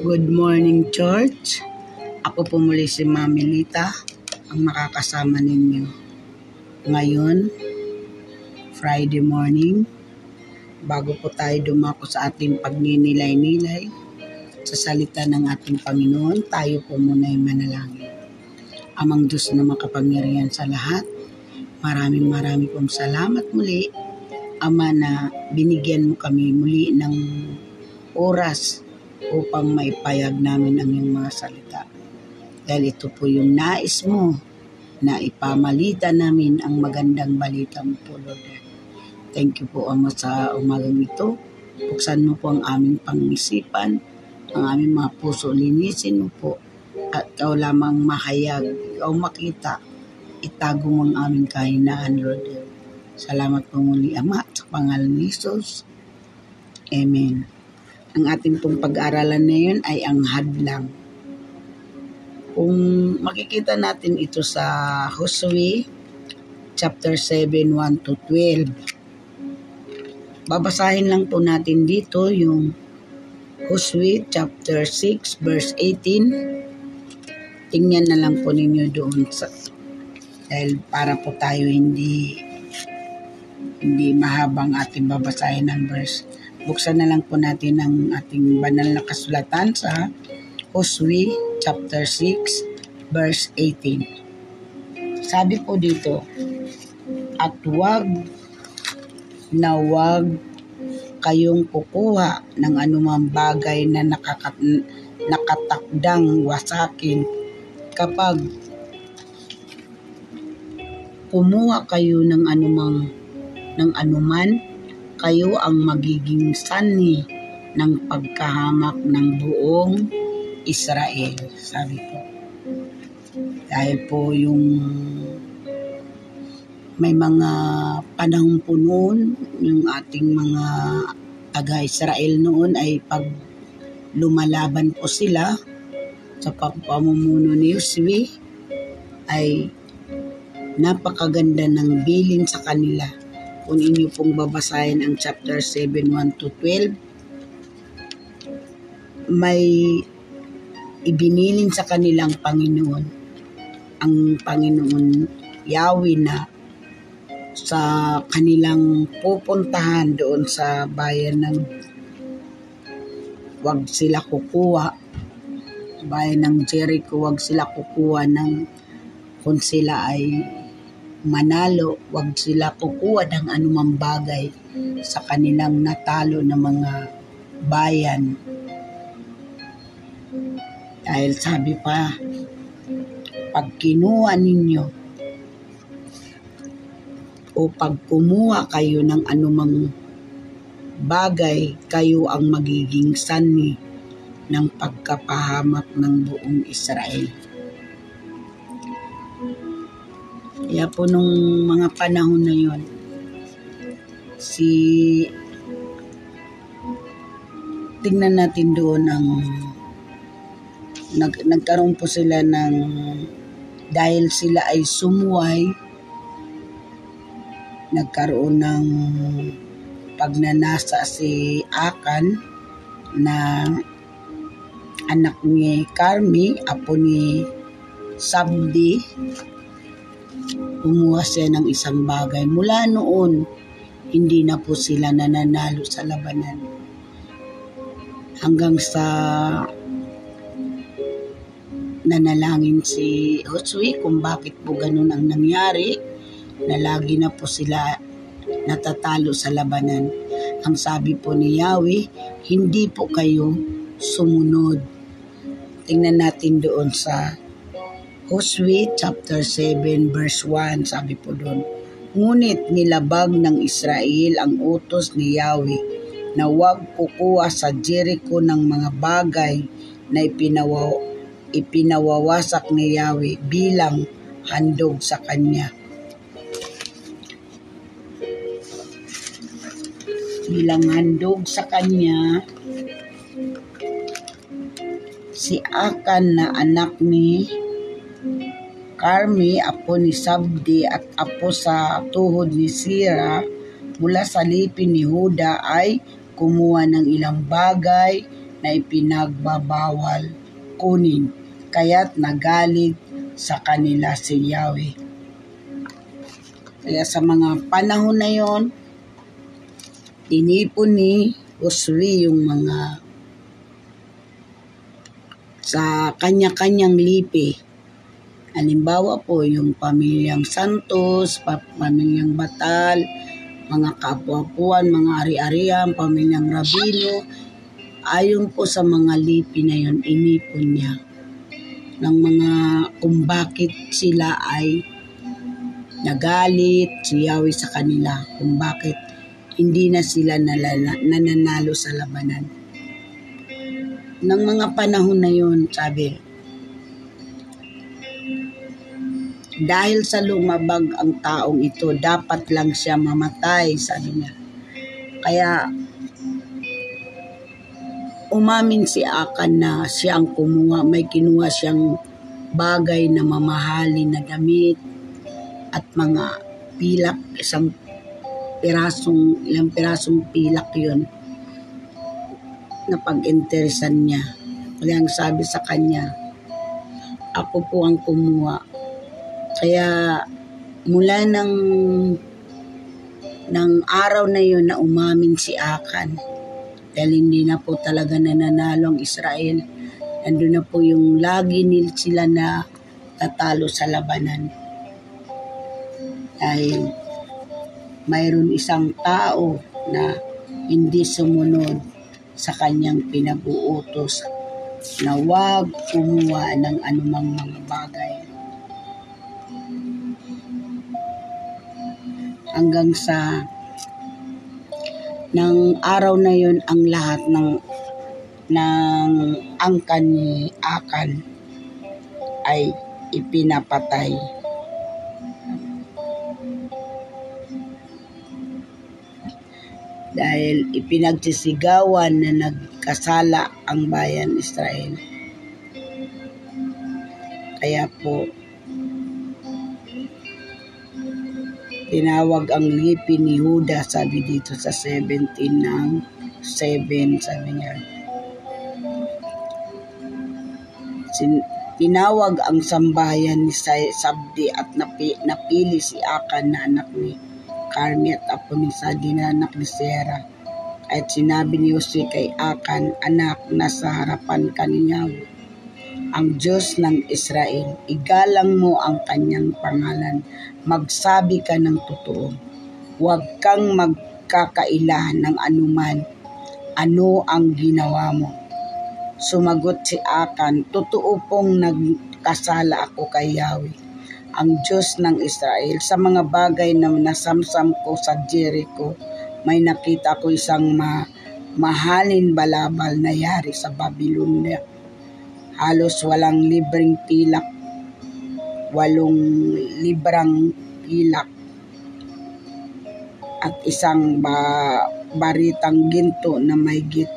Good morning, Church. Ako po muli si Mami Lita, ang makakasama ninyo. Ngayon, Friday morning, bago po tayo dumako sa ating pagninilay-nilay sa salita ng ating Panginoon, tayo po muna ay manalangin. Amang Diyos na makapangyarihan sa lahat, maraming maraming pong salamat muli, Ama na binigyan mo kami muli ng oras upang maipayag namin ang iyong mga salita. Dahil ito po yung nais mo na ipamalita namin ang magandang balita mo po, Lord. Thank you po, Ama, sa umagang ito. Buksan mo po ang aming pangisipan, ang aming mga puso, linisin mo po. At ikaw lamang mahayag, ikaw makita, itago mo ang aming kahinaan, Lord. Salamat po muli, Ama, sa pangalan ni Jesus. Amen. Ang ating pong pag-aaralan ngayon ay ang hadlang. Kung makikita natin ito sa Josue chapter 7, 1 to 12. Babasahin lang po natin dito yung Josue chapter 6 verse 18. Tingnan na lang po ninyo doon sa dahil para po tayo hindi hindi mahabang ating babasahin ng verse. Buksan na lang po natin ang ating banal na kasulatan sa Josue chapter 6 verse 18. Sabi po dito, at wag na wag kayong kukuha ng anumang bagay na nakakat nakatakdang wasakin kapag kumuha kayo ng anumang ng anuman, kayo ang magiging sanhi ng pagkahamak ng buong Israel. Sabi po. Dahil po yung may mga panahon po noon, yung ating mga taga-Israel noon ay pag lumalaban po sila sa pamumuno ni Yoswi ay napakaganda ng bilin sa kanila kung inyo pong babasahin ang chapter 7, 1 to 12, may ibinilin sa kanilang Panginoon ang Panginoon Yahweh na sa kanilang pupuntahan doon sa bayan ng wag sila kukuha. Bayan ng Jericho wag sila kukuha ng kung sila ay manalo, wag sila kukuha ng anumang bagay sa kanilang natalo na mga bayan. Dahil sabi pa, pag kinuha ninyo o pag kumuha kayo ng anumang bagay, kayo ang magiging sanhi ng pagkapahamak ng buong Israel. Kaya po nung mga panahon na yon si tingnan natin doon ang nag, nagkaroon po sila ng dahil sila ay sumuway nagkaroon ng pagnanasa si Akan na anak ni Carmi, apo ni Sabdi kumuha siya ng isang bagay. Mula noon, hindi na po sila nananalo sa labanan. Hanggang sa nanalangin si Josue kung bakit po ganun ang nangyari na lagi na po sila natatalo sa labanan. Ang sabi po ni Yahweh, hindi po kayo sumunod. Tingnan natin doon sa Josue chapter 7 verse 1 sabi po doon. Ngunit nilabag ng Israel ang utos ni Yahweh na huwag kukuha sa Jericho ng mga bagay na ipinawa, ipinawawasak ni Yahweh bilang handog sa kanya. Bilang handog sa kanya, si Akan na anak ni Carmi, apo ni Sabdi at apo sa tuhod ni Sira mula sa lipin ni Huda ay kumuha ng ilang bagay na ipinagbabawal kunin, kaya't nagalit sa kanila si Yahweh. Kaya sa mga panahon na yon, tinipon ni Josue yung mga sa kanya-kanyang lipi. Halimbawa po, yung pamilyang Santos, pamilyang Batal, mga kapuapuan, mga ari-arian, pamilyang Rabino, ayon po sa mga lipi na yon, inipon niya ng mga kung bakit sila ay nagalit si sa kanila, kung bakit hindi na sila nalala, nananalo sa labanan. Ng mga panahon na yun, sabi, dahil sa lumabag ang taong ito, dapat lang siya mamatay, sabi niya. Kaya, umamin si Akan na siya ang kumuha, may kinuha siyang bagay na mamahali na damit at mga pilak, isang pirasong, ilang pirasong pilak yun na pag-interesan niya. Kaya ang sabi sa kanya, ako po ang kumuha. Kaya mula ng ng araw na yun na umamin si Akan, dahil hindi na po talaga nananalo ang Israel, nandun na po yung lagi nil sila na tatalo sa labanan. Dahil mayroon isang tao na hindi sumunod sa kanyang pinag-uutos na huwag kumuha ng anumang mga bagay. Hanggang sa ng araw na yon ang lahat ng ng angkan ni Akan ay ipinapatay. dahil ipinagsisigawan na nagkasala ang bayan Israel. Kaya po, tinawag ang lipi ni Huda, sabi dito sa 17 ng 7, sabi niya. Sin- tinawag ang sambahayan ni Sabdi at napi, napili si Akan na anak ni Carmi at apo ni sa dinanak ni Sarah. At sinabi ni Jose kay Akan, anak, nasa harapan ka. Ang Diyos ng Israel, igalang mo ang kanyang pangalan. Magsabi ka ng totoo. Huwag kang magkakaila ng anuman. Ano ang ginawa mo? Sumagot si Akan, totoo pong nagkasala ako kay Yahweh ang Diyos ng Israel. Sa mga bagay na nasamsam ko sa Jericho, may nakita ko isang ma mahalin balabal na yari sa Babylonia. Halos walang libreng pilak, walong librang pilak at isang ba baritang ginto na may git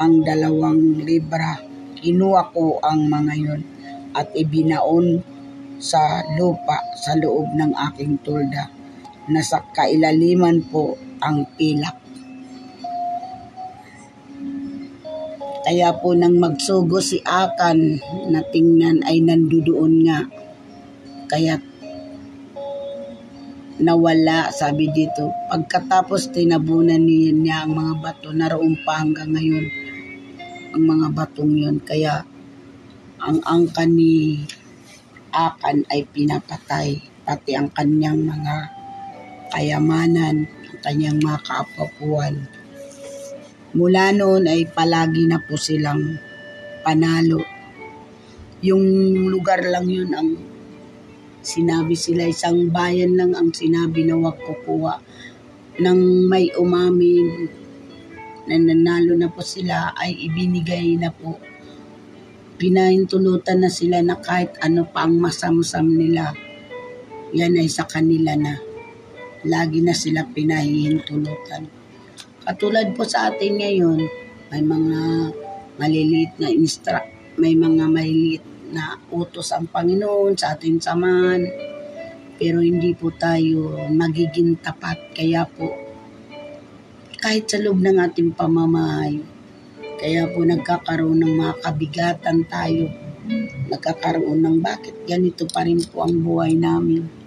ang dalawang libra. Kinuha ko ang mga yon at ibinaon sa lupa sa loob ng aking tulda na sa kailaliman po ang pilak. Kaya po nang magsugo si Akan na tingnan ay nandudoon nga. Kaya nawala, sabi dito. Pagkatapos tinabunan niya, niya ang mga bato, naroon pa hanggang ngayon ang mga batong yun. Kaya ang angka ni Akan ay pinapatay, pati ang kanyang mga kayamanan, ang kanyang mga kaapapuan. Mula noon ay palagi na po silang panalo. Yung lugar lang yun ang sinabi sila, isang bayan lang ang sinabi na wag kukuha. Nang may umamin na nanalo na po sila ay ibinigay na po pinahintulutan na sila na kahit ano pa ang masamsam nila, yan ay sa kanila na. Lagi na sila pinahihintulutan. Katulad po sa atin ngayon, may mga maliliit na instra, may mga maliliit na utos ang Panginoon sa ating samahan, pero hindi po tayo magiging tapat. Kaya po, kahit sa loob ng ating pamamahay, Kaya po nagkakaroon ng mga kabigatan tayo. Nagkakaroon ng bakit ganito pa rin po ang buhay namin.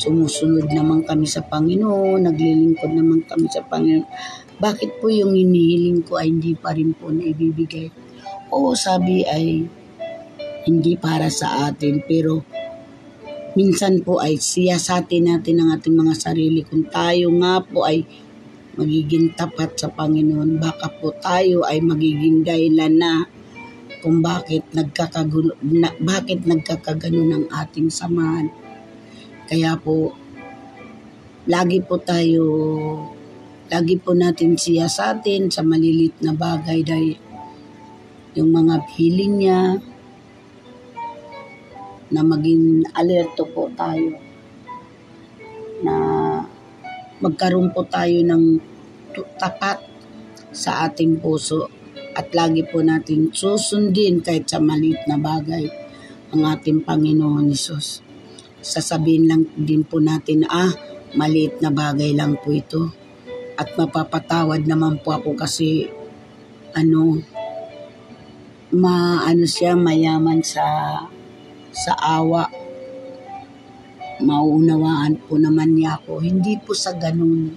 Sumusunod naman kami sa Panginoon, naglilingkod naman kami sa Panginoon. Bakit po yung hinihiling ko ay hindi pa rin po naibibigay? Oo, sabi ay hindi para sa atin, pero minsan po ay siyasatin natin ang ating mga sarili. Kung tayo nga po ay magiging tapat sa Panginoon, baka po tayo ay magiging dahilan na kung bakit nagkakagulo, na, bakit nagkakagano ng ating samahan. Kaya po, lagi po tayo, lagi po natin siya sa atin sa malilit na bagay dahil yung mga feeling niya, na maging alerto po tayo na magkaroon po tayo ng tapat sa ating puso at lagi po natin susundin kahit sa maliit na bagay ang ating Panginoon Isus. Sasabihin lang din po natin, ah, maliit na bagay lang po ito. At mapapatawad naman po ako kasi ano, maano siya, mayaman sa sa awa. Mauunawaan po naman niya ako. Hindi po sa ganun.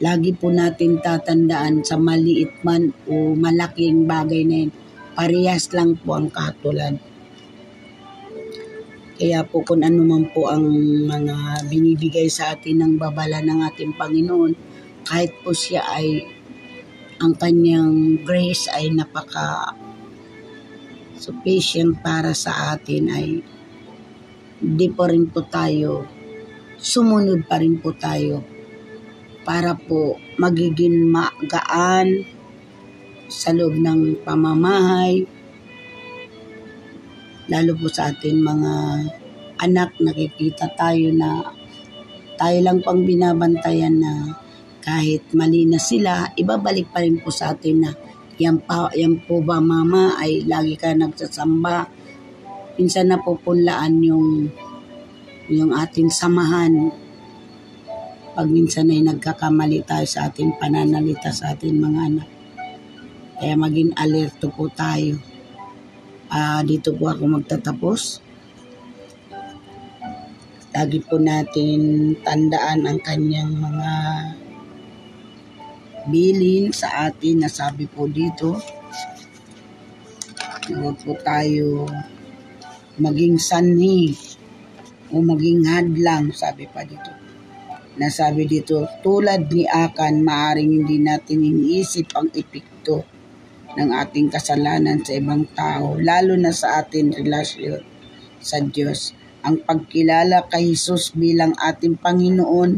Lagi po natin tatandaan sa maliit man o malaking bagay na yun, parehas lang po ang katulad. Kaya po kung ano man po ang mga binibigay sa atin ng babala ng ating Panginoon, kahit po siya ay ang kanyang grace ay napaka sufficient para sa atin ay di pa rin po tayo, sumunod pa rin po tayo para po magiging magaan sa loob ng pamamahay, lalo po sa ating mga anak, nakikita tayo na tayo lang pang binabantayan na kahit mali na sila, ibabalik pa rin po sa atin na yan, pa, yan po ba mama ay lagi ka nagsasamba. Minsan napupunlaan yung yung ating samahan. Pag minsan ay nagkakamali tayo sa ating pananalita sa ating mga anak. Kaya maging alerto po tayo. Uh, dito po ako magtatapos. Lagi po natin tandaan ang kanyang mga bilin sa atin na sabi po dito huwag po tayo maging sanhi o maging hadlang sabi pa dito nasabi dito tulad ni Akan maaring hindi natin iniisip ang epekto ng ating kasalanan sa ibang tao lalo na sa ating relasyon sa Diyos ang pagkilala kay Jesus bilang ating Panginoon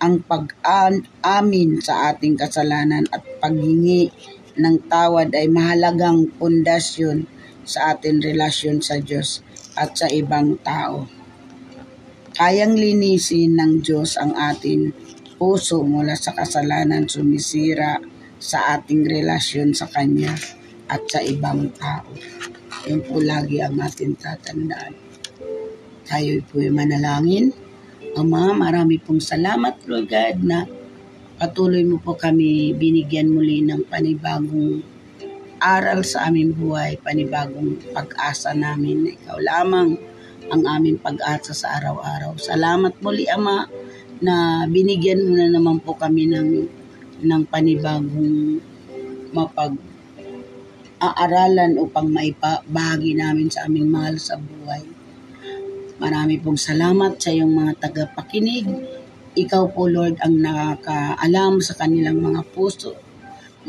ang pag-amin sa ating kasalanan at paghingi ng tawad ay mahalagang pundasyon sa ating relasyon sa Diyos at sa ibang tao. Kayang linisin ng Diyos ang ating puso mula sa kasalanan sumisira sa ating relasyon sa Kanya at sa ibang tao. Yun po lagi ang ating tatandaan. Tayo po manalangin. Ama, marami pong salamat, Lord God, na patuloy mo po kami binigyan muli ng panibagong aral sa aming buhay, panibagong pag-asa namin na ikaw lamang ang aming pag-asa sa araw-araw. Salamat muli, Ama, na binigyan mo na naman po kami ng, ng panibagong mapag aaralan upang maipabahagi namin sa aming mahal sa buhay. Marami pong salamat sa iyong mga tagapakinig. Ikaw po, Lord, ang nakakaalam sa kanilang mga puso.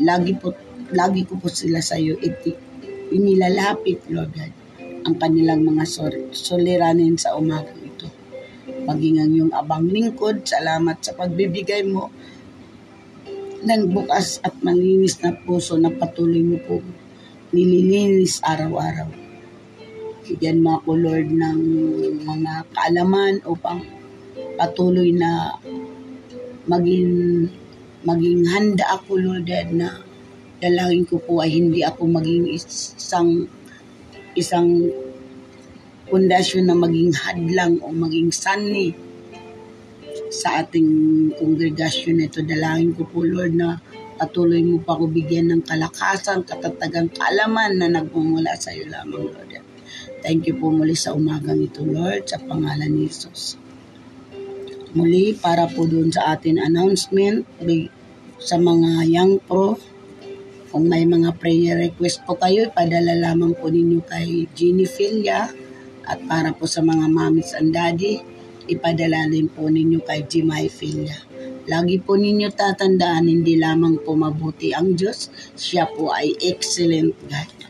Lagi po, lagi ko po sila sa iyo inilalapit, Lord God, ang kanilang mga soliranin sa umagang ito. Maging ang iyong abang lingkod, salamat sa pagbibigay mo ng bukas at malinis na puso na patuloy mo po nililinis araw-araw. Bigyan mo ako, Lord, ng mga kaalaman upang patuloy na maging maging handa ako, Lord, na dalangin ko po ay hindi ako maging isang isang pundasyon na maging hadlang o maging sanni sa ating kongregasyon ito. Dalangin ko po, Lord, na Patuloy mo pa ko bigyan ng kalakasan, katatagang kaalaman na nagmumula sa iyo lamang, Lord. Thank you po muli sa umagang ito, Lord, sa pangalan ni Jesus. Muli, para po doon sa atin announcement sa mga young pro, kung may mga prayer request po kayo, padala lamang po ninyo kay Jeannie Filia. At para po sa mga mamis and daddy, ipadala po ninyo kay Jimay Filia. Lagi po ninyo tatandaan, hindi lamang po mabuti ang Diyos, siya po ay excellent God.